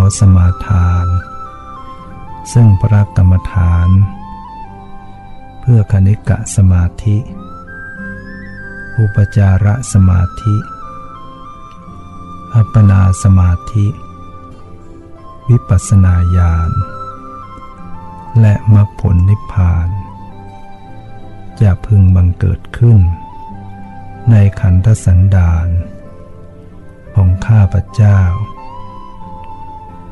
อสมาทาน ซึ่งพระกรรมฐาน เพื่อคณิกะสมาธิ อุปจารสมาธิ อัปปนาสมาธิ วิปัสสนาญาณ และมรรคผลนิพพาน จะพึงบังเกิดขึ้น ในขันธสันดานของข้าพเจ้า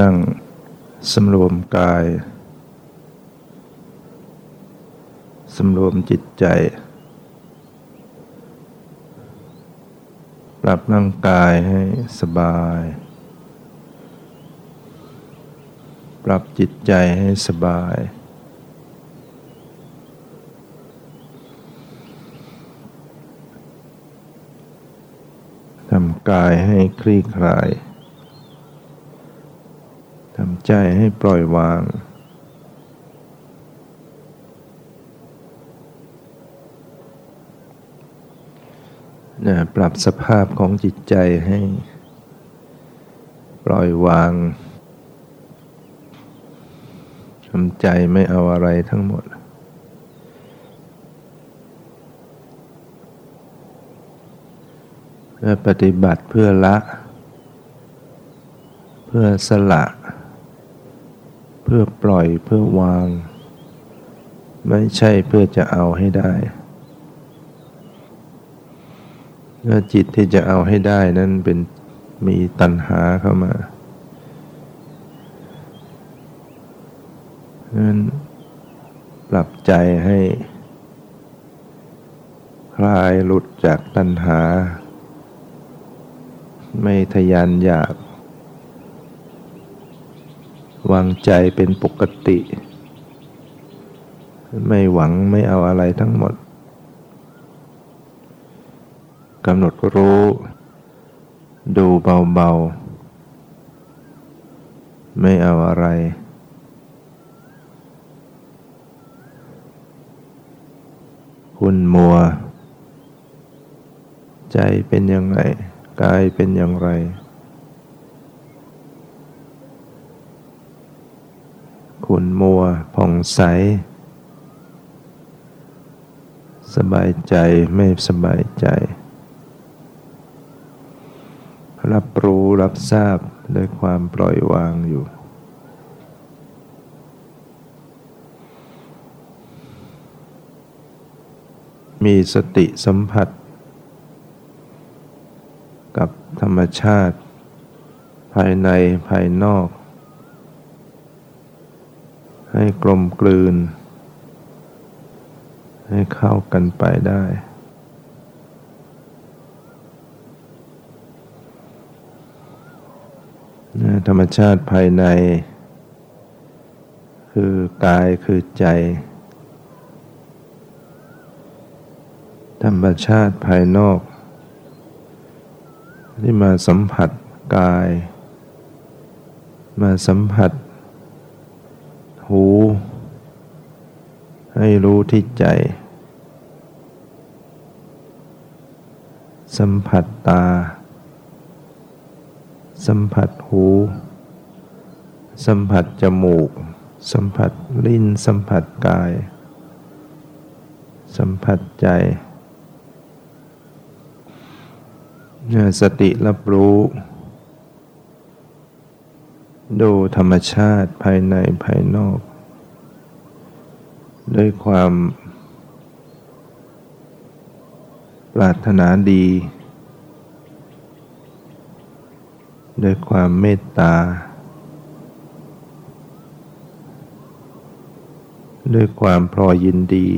นั่งสำรวมกายสำรวมจิตใจ ปรับร่างกายให้สบาย ปรับจิตใจให้สบาย ทำกายให้คลี่คลาย ใจให้ปล่อยวาง นะปรับสภาพของจิตใจให้ ปล่อยวางทำใจไม่เอาอะไรทั้งหมดเพื่อปฏิบัติเพื่อละ เพื่อสละ พื่อปล่อยเพื่อวาง ไม่ใช่เพื่อจะเอาให้ได้ถ้าจิตที่จะเอาให้ได้นั้นเป็นมีตัณหาเข้ามานั้นปรับใจให้ คลายหลุดจากตัณหา ไม่ทยานอยาก วางใจเป็นปกติ ไม่หวังไม่เอาอะไรทั้งหมดกำหนดรู้ ดูเบาๆ ไม่เอาอะไร คุณมัว ใจเป็นยังไง กายเป็นอย่างไร ขุ่นมัวผ่องใส สบายใจไม่สบายใจ รับรู้รับทราบด้วยความปล่อยวางอยู่ มีสติสัมผัส กับธรรมชาติ ภายในภายนอก ให้กลมกลืน ให้เข้ากันไปได้ ธรรมชาติภายใน คือกายคือใจถ้ารรมชาติภายนอก ที่มาสัมผัสกาย มาสัมผัส หู ให้รู้ที่ใจ สัมผัสตา สัมผัสหู สัมผัสจมูก สัมผัสลิ้น สัมผัสกาย สัมผัสใจสติรับรู้ ดูธรรมชาติภายในภายนอก ด้วยความปรารถนาดี ด้วยความเมตตา ด้วยความพรอยินดี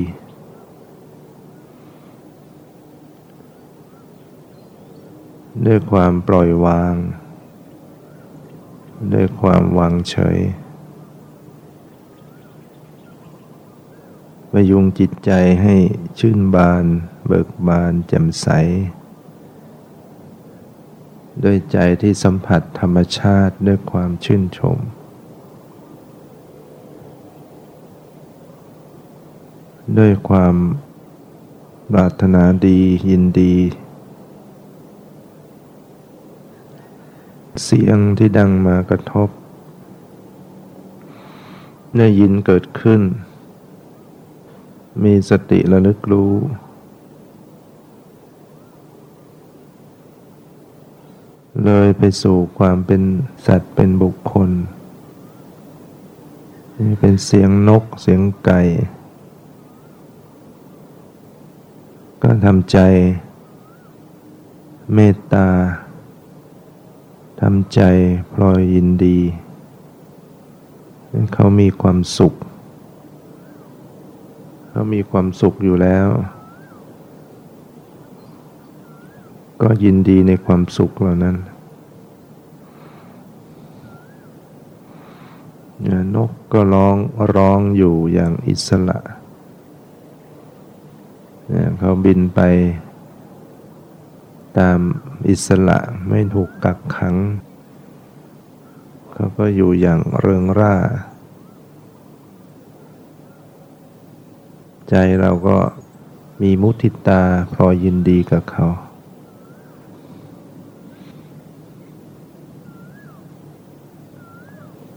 ด้วยความปล่อยวาง ด้วยความวางเฉยประยุงจิตใจให้ชื่นบาน เบิกบานแจ่มใส ด้วยใจที่สัมผัสธรรมชาติด้วยความชื่นชม ด้วยความปรารถนาดียินดี เสียงที่ดังมากระทบ ได้ยินเกิดขึ้น มีสติระลึกรู้ เลยไปสู่ความเป็นสัตว์เป็นบุคคล นี่เป็นเสียงนกเสียงไก่ ก็ทำใจเมตตาำใจพลอยยินดี เขามีความสุข เขามีความสุขอยู่แล้ว ก็ยินดีในความสุขเหล่านั้นนกก็ร้องร้องอยู่อย่างอิสระ เขาบินไป ตามอิสระไม่ถูกกักขังเขาก็อยู่อย่างเริงร่า ใจเราก็มีมุทิตาพอยินดีกับเขา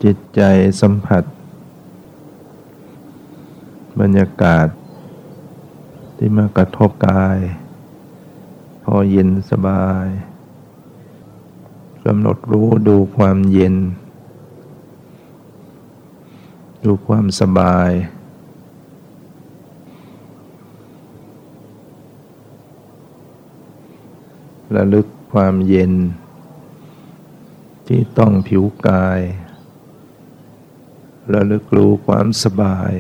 จิตใจสัมผัส บรรยากาศที่มากระทบกาย พอเย็นสบายกำหนดรู้ดูความเย็น ดูความสบาย ระลึกความเย็น ที่ต้องผิวกาย ระลึกรู้ความสบาย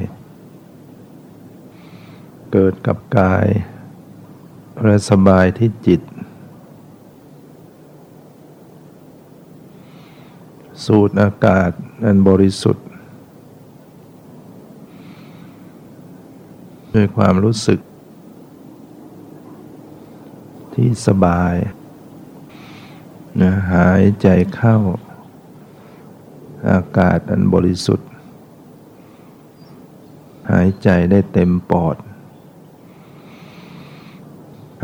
เกิดกับกาย และสบายที่จิต สูดอากาศอันบริสุทธิ์ ด้วยความรู้สึก ที่สบายนะหายใจเข้า อากาศอันบริสุทธิ์ หายใจได้เต็มปอด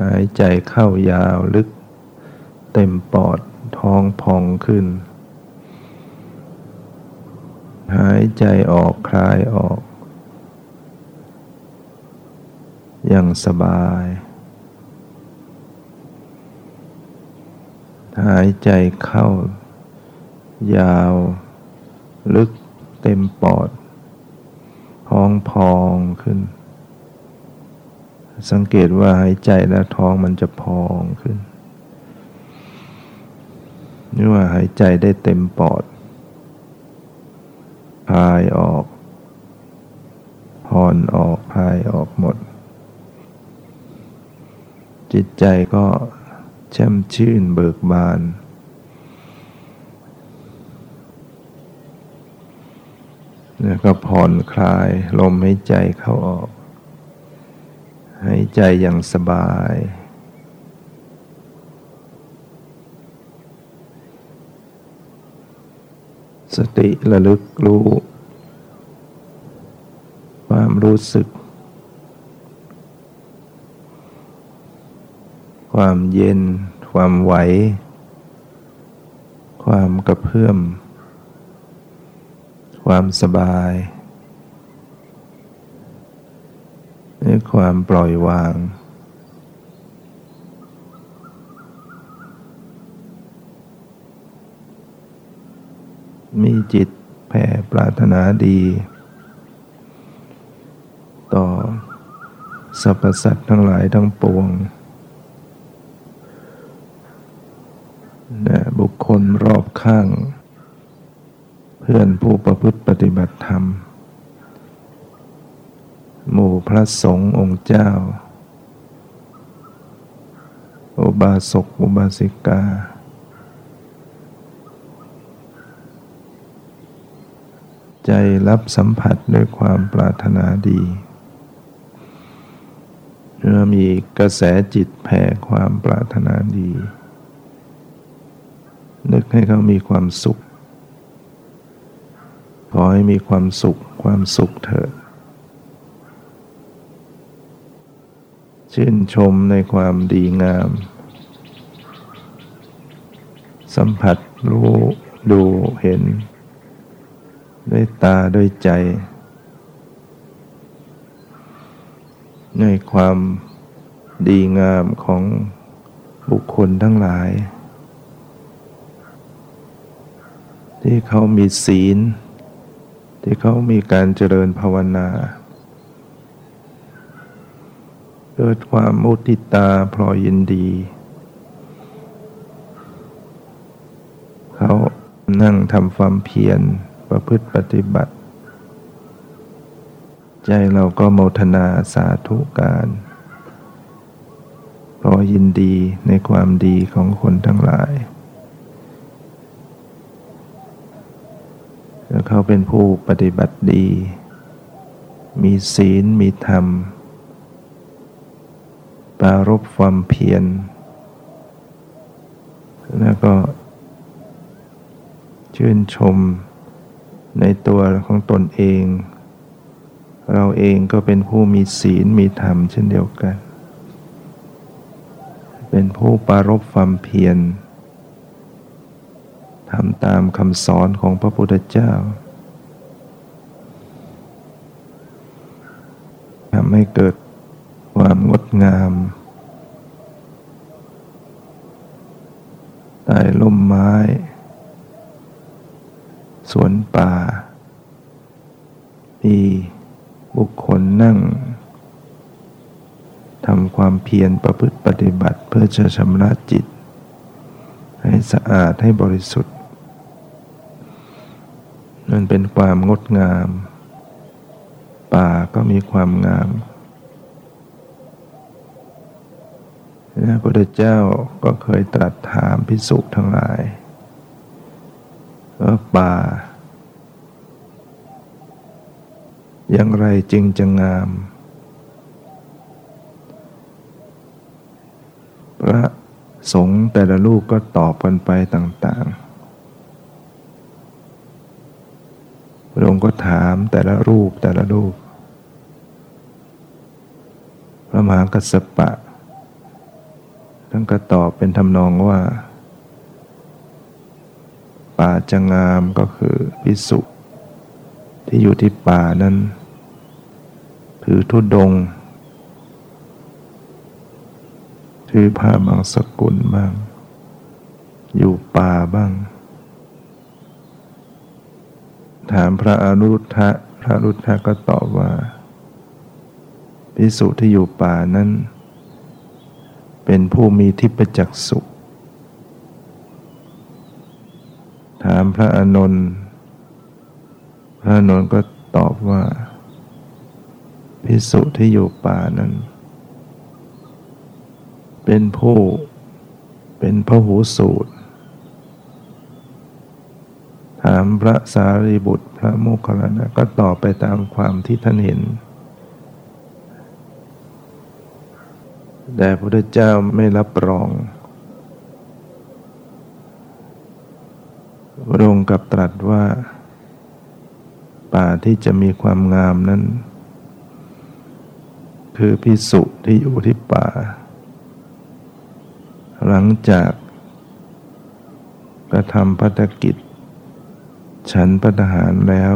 หายใจเข้ายาวลึก เต็มปอดท้องพองขึ้น หายใจออกคลายออก อย่างสบาย หายใจเข้า ยาว ลึกเต็มปอดท้องพองขึ้น สังเกตว่าหายใจแล้วท้องมันจะพองขึ้นนี่ว่าหายใจได้เต็มปอดพายออกผ่อนออกพายออกหมด จิตใจก็แช่มชื่นเบิกบาน แล้วก็ผ่อนคลายลมหายใจเข้าออก หายใจอย่างสบาย สติระลึกรู้ ความรู้สึก ความเย็น ความไหว ความกระเพื่อม ความสบาย นี่ความปล่อยวาง มีจิตแผ่ปรารถนาดี ต่อสรรพสัตว์ทั้งหลายทั้งปวงนะบุคคลรอบข้าง เพื่อนผู้ประพฤติปฏิบัติธรรม หมู่พระสงฆ์องค์เจ้า อุบาสกอุบาสิกา ใจรับสัมผัสด้วยความปรารถนาดีเมื่อมีกระแสจิตแผ่ความปรารถนาดี นึกให้เขามีความสุข ขอให้มีความสุขความสุขเถิด ชื่นชมในความดีงาม สัมผัสรู้ดูเห็น ด้วยตาด้วยใจ ในความดีงามของบุคคลทั้งหลาย ที่เขามีศีล ที่เขามีการเจริญภาวนา เกิดความมุติตาพลอยยินดี เขานั่งทำความเพียรประพฤติปฏิบัติ ใจเราก็โมทนาสาธุการพลอยยินดีในความดีของคนทั้งหลายแล้วเขาเป็นผู้ปฏิบัติดี มีศีลมีธรรม ปารบความเพียร แล้วก็ ชื่นชมในตัวของตนเอง เราเองก็เป็นผู้มีศีลมีธรรมเช่นเดียวกัน เป็นผู้ปรารบความเพียรทำตามคำสอนของพระพุทธเจ้าทำให้เกิดความงดงาม ใต้ล่มไม้ สวนป่า มีบุคคลนั่งทำความเพียรประพฤติปฏิบัติเพื่อจะชำระจิต ให้สะอาดให้บริสุทธิ์นั่นเป็นความงดงาม ป่าก็มีความงาม พระพุทธเจ้าก็เคยตรัสถามพิสุทั้งหลายว่าป่า อย่างไรจึงจะงาม พระสงฆ์แต่ละลูกก็ตอบกันไปต่างๆพระองค์ก็ถามแต่ละรูปแต่ละรูป พระมหากัสสปะ ท่านก็ตอบเป็นทำนองว่า ป่าจะงามก็คือพิสุที่อยู่ที่ป่านั้น ถือทุดง ถือผ้าบางสกุลบ้าง อยู่ป่าบ้าง ถามพระอนุรุทธะ พระรุทธะก็ตอบว่าพิสุที่อยู่ป่านั้น เป็นผู้มีทิพจักสุถามพระอานนท์พระอานนท์ก็ตอบว่าพิสุที่อยู่ป่านั้น เป็นผู้เป็นพระหูสูตร ถามพระสารีบุตรพระโมคคัลลานะก็ตอบไปตามความที่ท่านเห็น แต่พระพุทธเจ้าไม่รับรองพระองค์กับตรัสว่า ป่าที่จะมีความงามนั้น คือพิสุที่อยู่ที่ป่า หลังจากกระทำพัฒกิจ ฉันพัฒหารแล้ว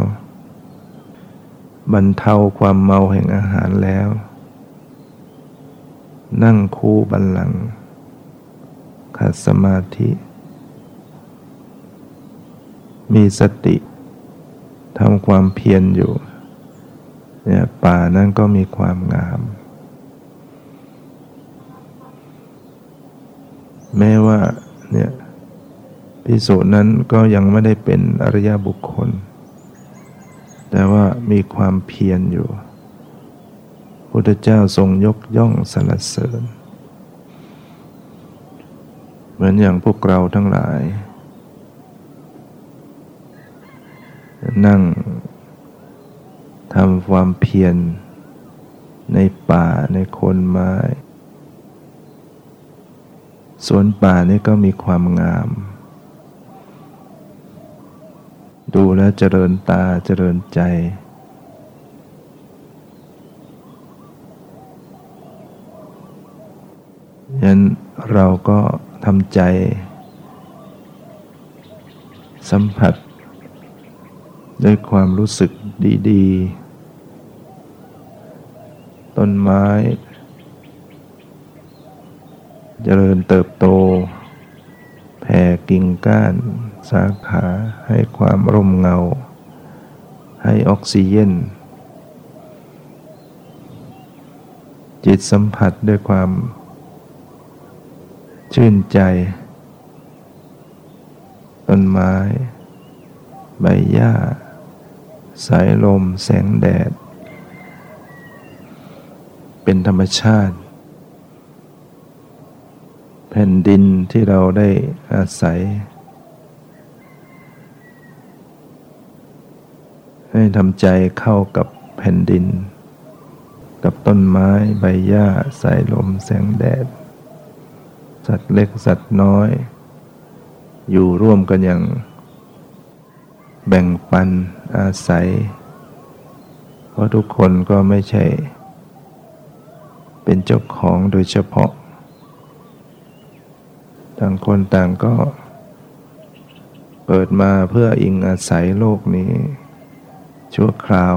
บรรเทาความเมาแห่งอาหารแล้ว นั่งคูบันลังขัดสมาธิ มีสติทำความเพียรอยู่เนี่ยป่านั้นก็มีความงาม แม้ว่าเนี่ยพิสูจน์นั้นก็ยังไม่ได้เป็นอริยบุคคล แต่ว่ามีความเพียรอยู่ พุทธเจ้าทรงยกย่องสรรเสริญ เหมือนอย่างพวกเราทั้งหลาย นั่งทำความเพียรในป่าในคนไม้สวนป่านี่ก็มีความงาม ดูแล้วเจริญตาเจริญใจ ยันเราก็ทำใจ สัมผัส ด้วยความรู้สึกดี ๆ ต้นไม้ เจริญเติบโต แผ่กิ่งก้าน สาขาให้ความร่มเงา ให้ออกซิเจนจิตสัมผัสด้วยความ ชื่นใจ ต้นไม้ ใบหญ้า สายลม แสงแดด เป็นธรรมชาติ แผ่นดินที่เราได้อาศัย ให้ทำใจเข้ากับแผ่นดิน กับต้นไม้ใบหญ้า สายลม แสงแดด สัตว์เล็กสัตว์น้อย อยู่ร่วมกันอย่าง แบ่งปันอาศัย เพราะทุกคนก็ไม่ใช่ เป็นเจ้าของโดยเฉพาะ ต่างคนต่างก็เกิดมาเพื่ออิงอาศัยโลกนี้ ชั่วคราว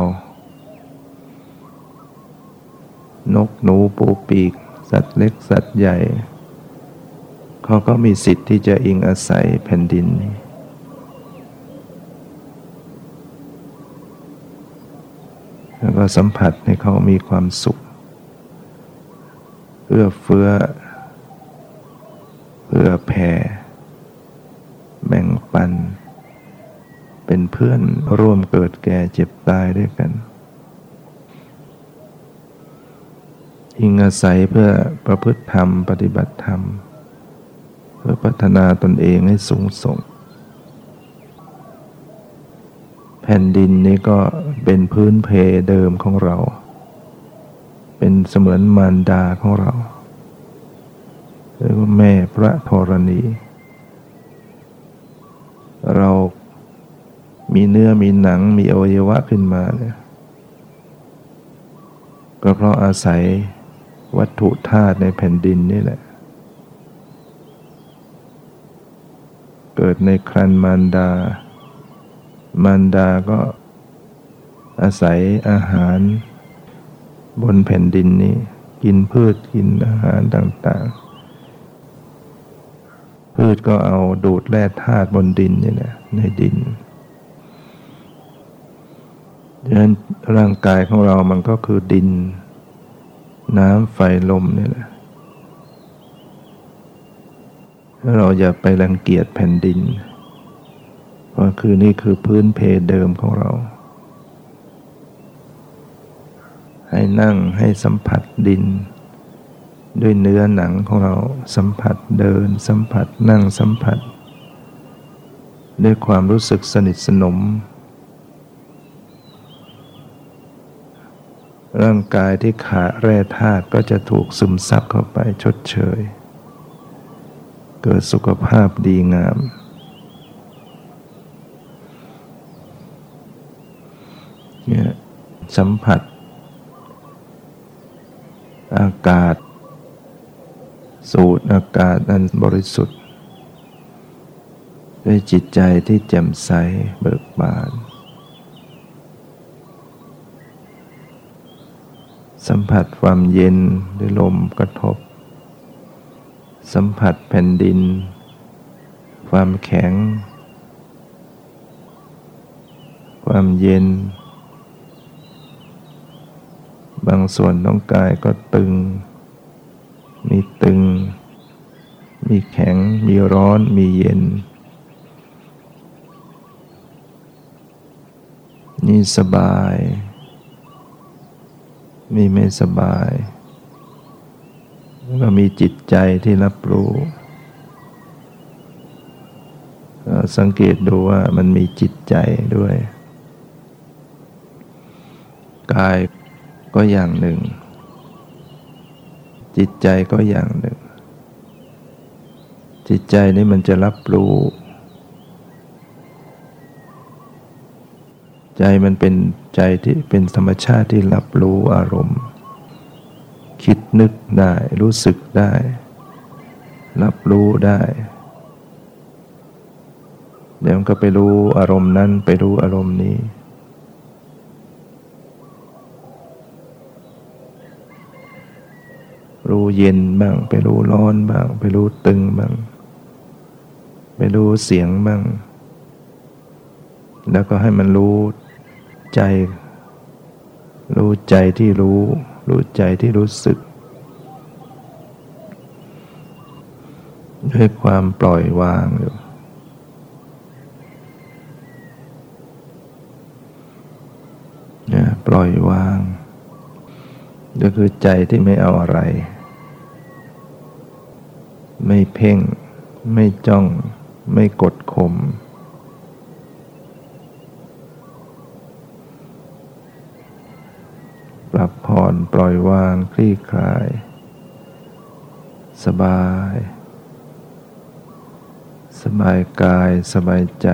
นกหนูปูปีก สัตว์เล็กสัตว์ใหญ่ เขาก็มีสิทธิ์ที่จะอิงอาศัยแผ่นดินนี้แล้วก็สัมผัสให้เขามีความสุขเอื้อเฟื้อเพื่อแผ่แบ่งปัน เป็นเพื่อนร่วมเกิดแก่เจ็บตายด้วยกัน อิงอาศัยเพื่อประพฤติธรรม ปฏิบัติธรรม พื่อพัฒนาตนเองให้สูงส่ง แผ่นดินนี้ก็เป็นพื้นเพเดิมของเรา เป็นเสมือนมารดาของเราเรียกว่าแม่พระธรณี เรามีเนื้อมีหนังมีอวัยวะขึ้นมาเนี่ยก็เพราะอาศัยวัตถุธาตุในแผ่นดินนี่แหละ เกิดในครันมารดา มารดาก็อาศัยอาหาร บนแผ่นดินนี้ กินพืชกินอาหารต่าง ๆ พืชก็เอาดูดแร่ธาตุบนดินนี่แหละในดินดังนั้นร่างกายของเรามันก็คือดิน น้ำไฟลมนี่แหละ เราอย่าไปรังเกียจแผ่นดินพราะคือนี่คือพื้นเพเดิมของเรา ให้นั่งให้สัมผัสดิน ด้วยเนื้อหนังของเราสัมผัสเดิน สัมผัสนั่งสัมผัส ด้วยความรู้สึกสนิทสนม ร่างกายที่ขาดแร่ธาตุก็จะถูกซึมซับเข้าไปชดเชย เกิดสุขภาพดีงาม เนี่ยสัมผัส อากาศ สูดอากาศนั้นบริสุทธิ์ ด้วยจิตใจที่แจ่มใสเบิกบาน สัมผัสความเย็นด้วยลมกระทบ สัมผัสแผ่นดิน ความแข็ง ความเย็น บางส่วนของกายก็ตึง มีตึง มีแข็ง มีร้อน มีเย็น นี่สบาย มีไม่สบาย ก็มีจิตใจที่รับรู้สังเกตดูว่ามันมีจิตใจด้วย กายก็อย่างหนึ่ง จิตใจก็อย่างหนึ่ง จิตใจนี่มันจะรับรู้ ใจมันเป็นใจที่เป็นธรรมชาติที่รับรู้อารมณ์ คิดนึกได้ รู้สึกได้ รับรู้ได้เดี๋ยวก็ไปรู้อารมณ์นั้นไปรู้อารมณ์นี้ รู้เย็นบ้าง ไปรู้ร้อนบ้าง ไปรู้ตึงบ้าง ไปรู้เสียงบ้าง แล้วก็ให้มันรู้ใจ รู้ใจที่รู้ รู้ใจที่รู้สึก ด้วยความปล่อยวางอยู่เนี่ยปล่อยวาง ก็คือใจที่ไม่เอาอะไร ไม่เพ่ง ไม่จ้อง ไม่กดข่มรับผ่อน ปล่อยวางคลี่คลาย สบาย สบายกายสบายใจ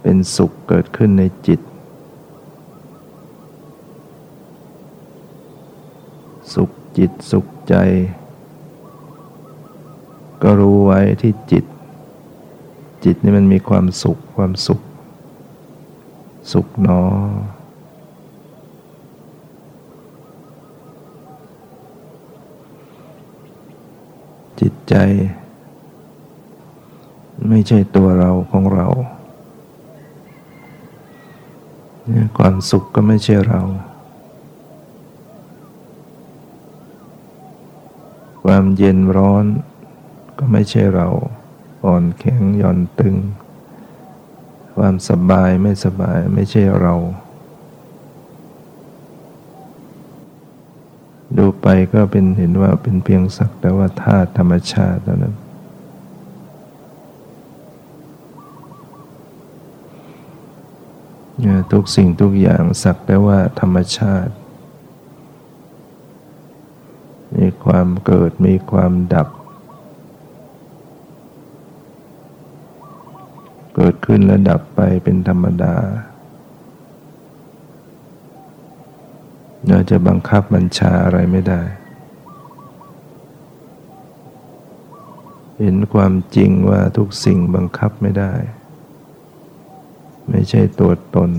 เป็นสุขเกิดขึ้นในจิต สุขจิตสุขใจ ก็รู้ไว้ที่จิต จิตนี่มันมีความสุขความสุข สุขหนอ จิตใจ ไม่ใช่ตัวเราของเรา ความสุขก็ไม่ใช่เรา ความเย็นร้อนก็ไม่ใช่เรา อ่อนแข็งหย่อนตึง ความสบายไม่สบายไม่ใช่เรา ดูไปก็เป็นเห็นว่าเป็นเพียงสักแต่ว่าธาตุธรรมชาติเท่านั้นทุกสิ่งทุกอย่างสักแต่ว่าธรรมชาติ มีความเกิดมีความดับเกิด ขึ้นและดับไปเป็นธรรมดา เราจะบังคับบัญชาอะไรไม่ได้ เห็นความจริงว่าทุกสิ่งบังคับไม่ได้ ไม่ใช่ตัวตน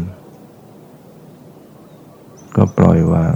ก็ปล่อยวาง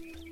Thank you.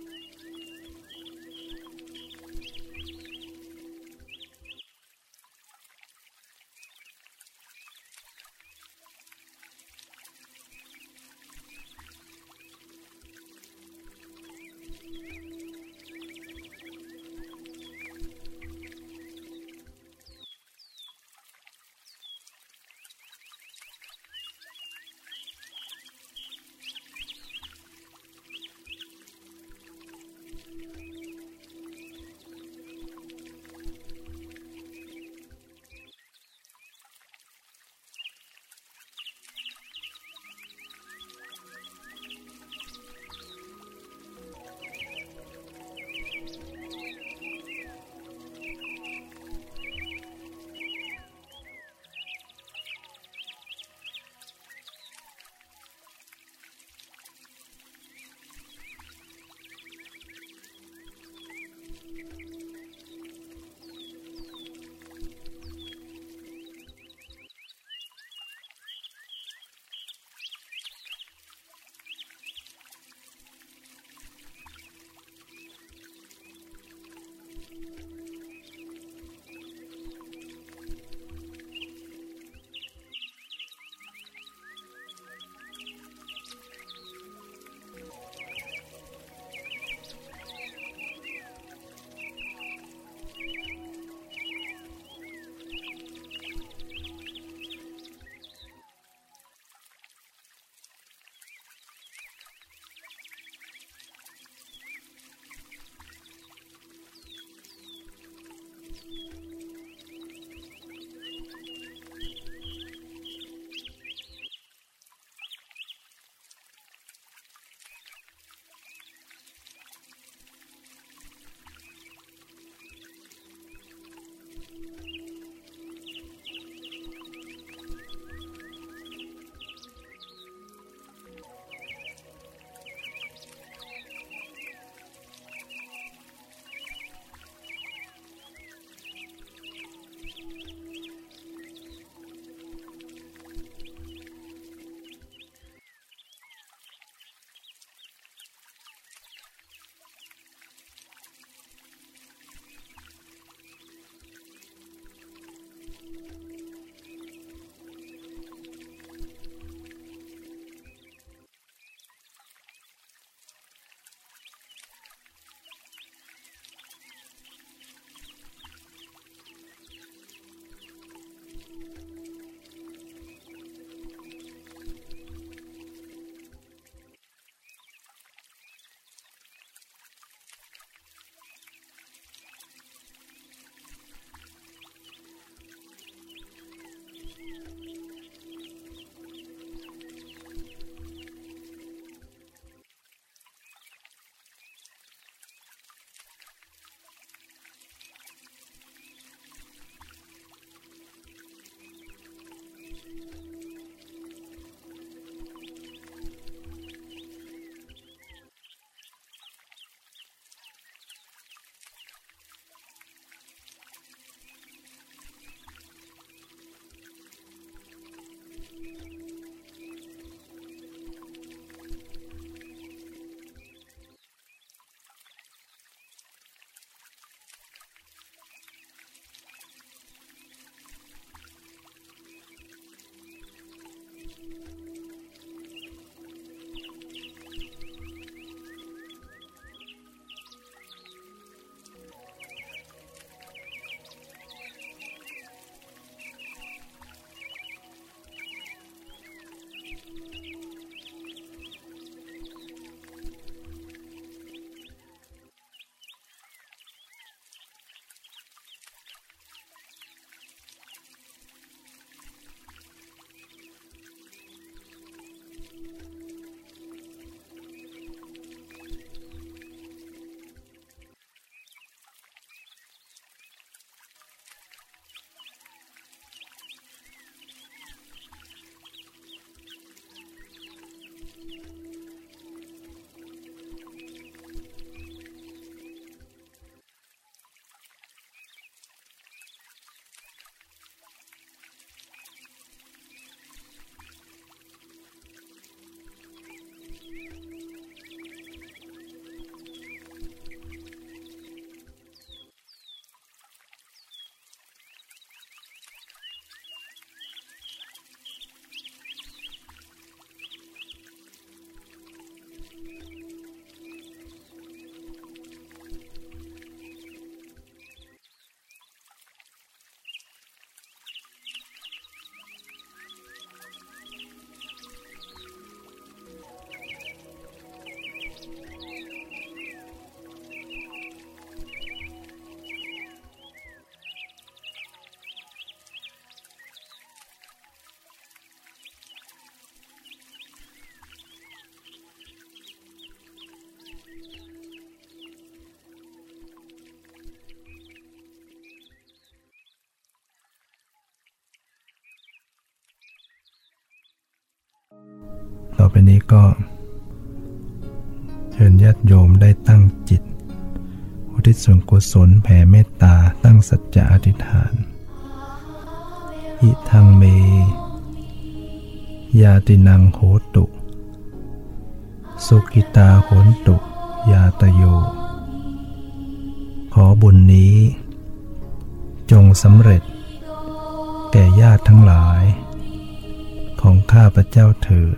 ไปนี้ก็เชิญญาติโยมได้ตั้งจิต อุทิศส่วนกุศลแผ่เมตตาตั้งสัจจะอธิษฐาน อิทังเม ยาตินังโหตุ สุกิตาโหนตุ ยาตโย ขอบุญนี้ จงสำเร็จ แก่ญาติทั้งหลาย ของข้าพระเจ้าเถิด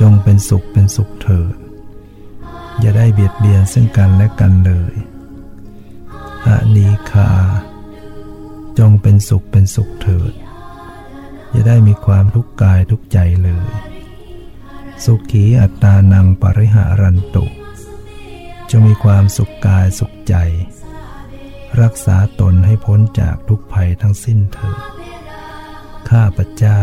จงเป็นสุขเป็นสุขเถิด อย่าได้เบียดเบียนซึ่งกันและกันเลยอานีคา จงเป็นสุขเป็นสุขเถิด อย่าได้มีความทุกข์กายทุกใจเลย สุขีอัตตานังปริหารันตุจงมีความสุขกายสุขใจ รักษาตนให้พ้นจากทุกภัยทั้งสิ้นเถิดข้าพเจ้า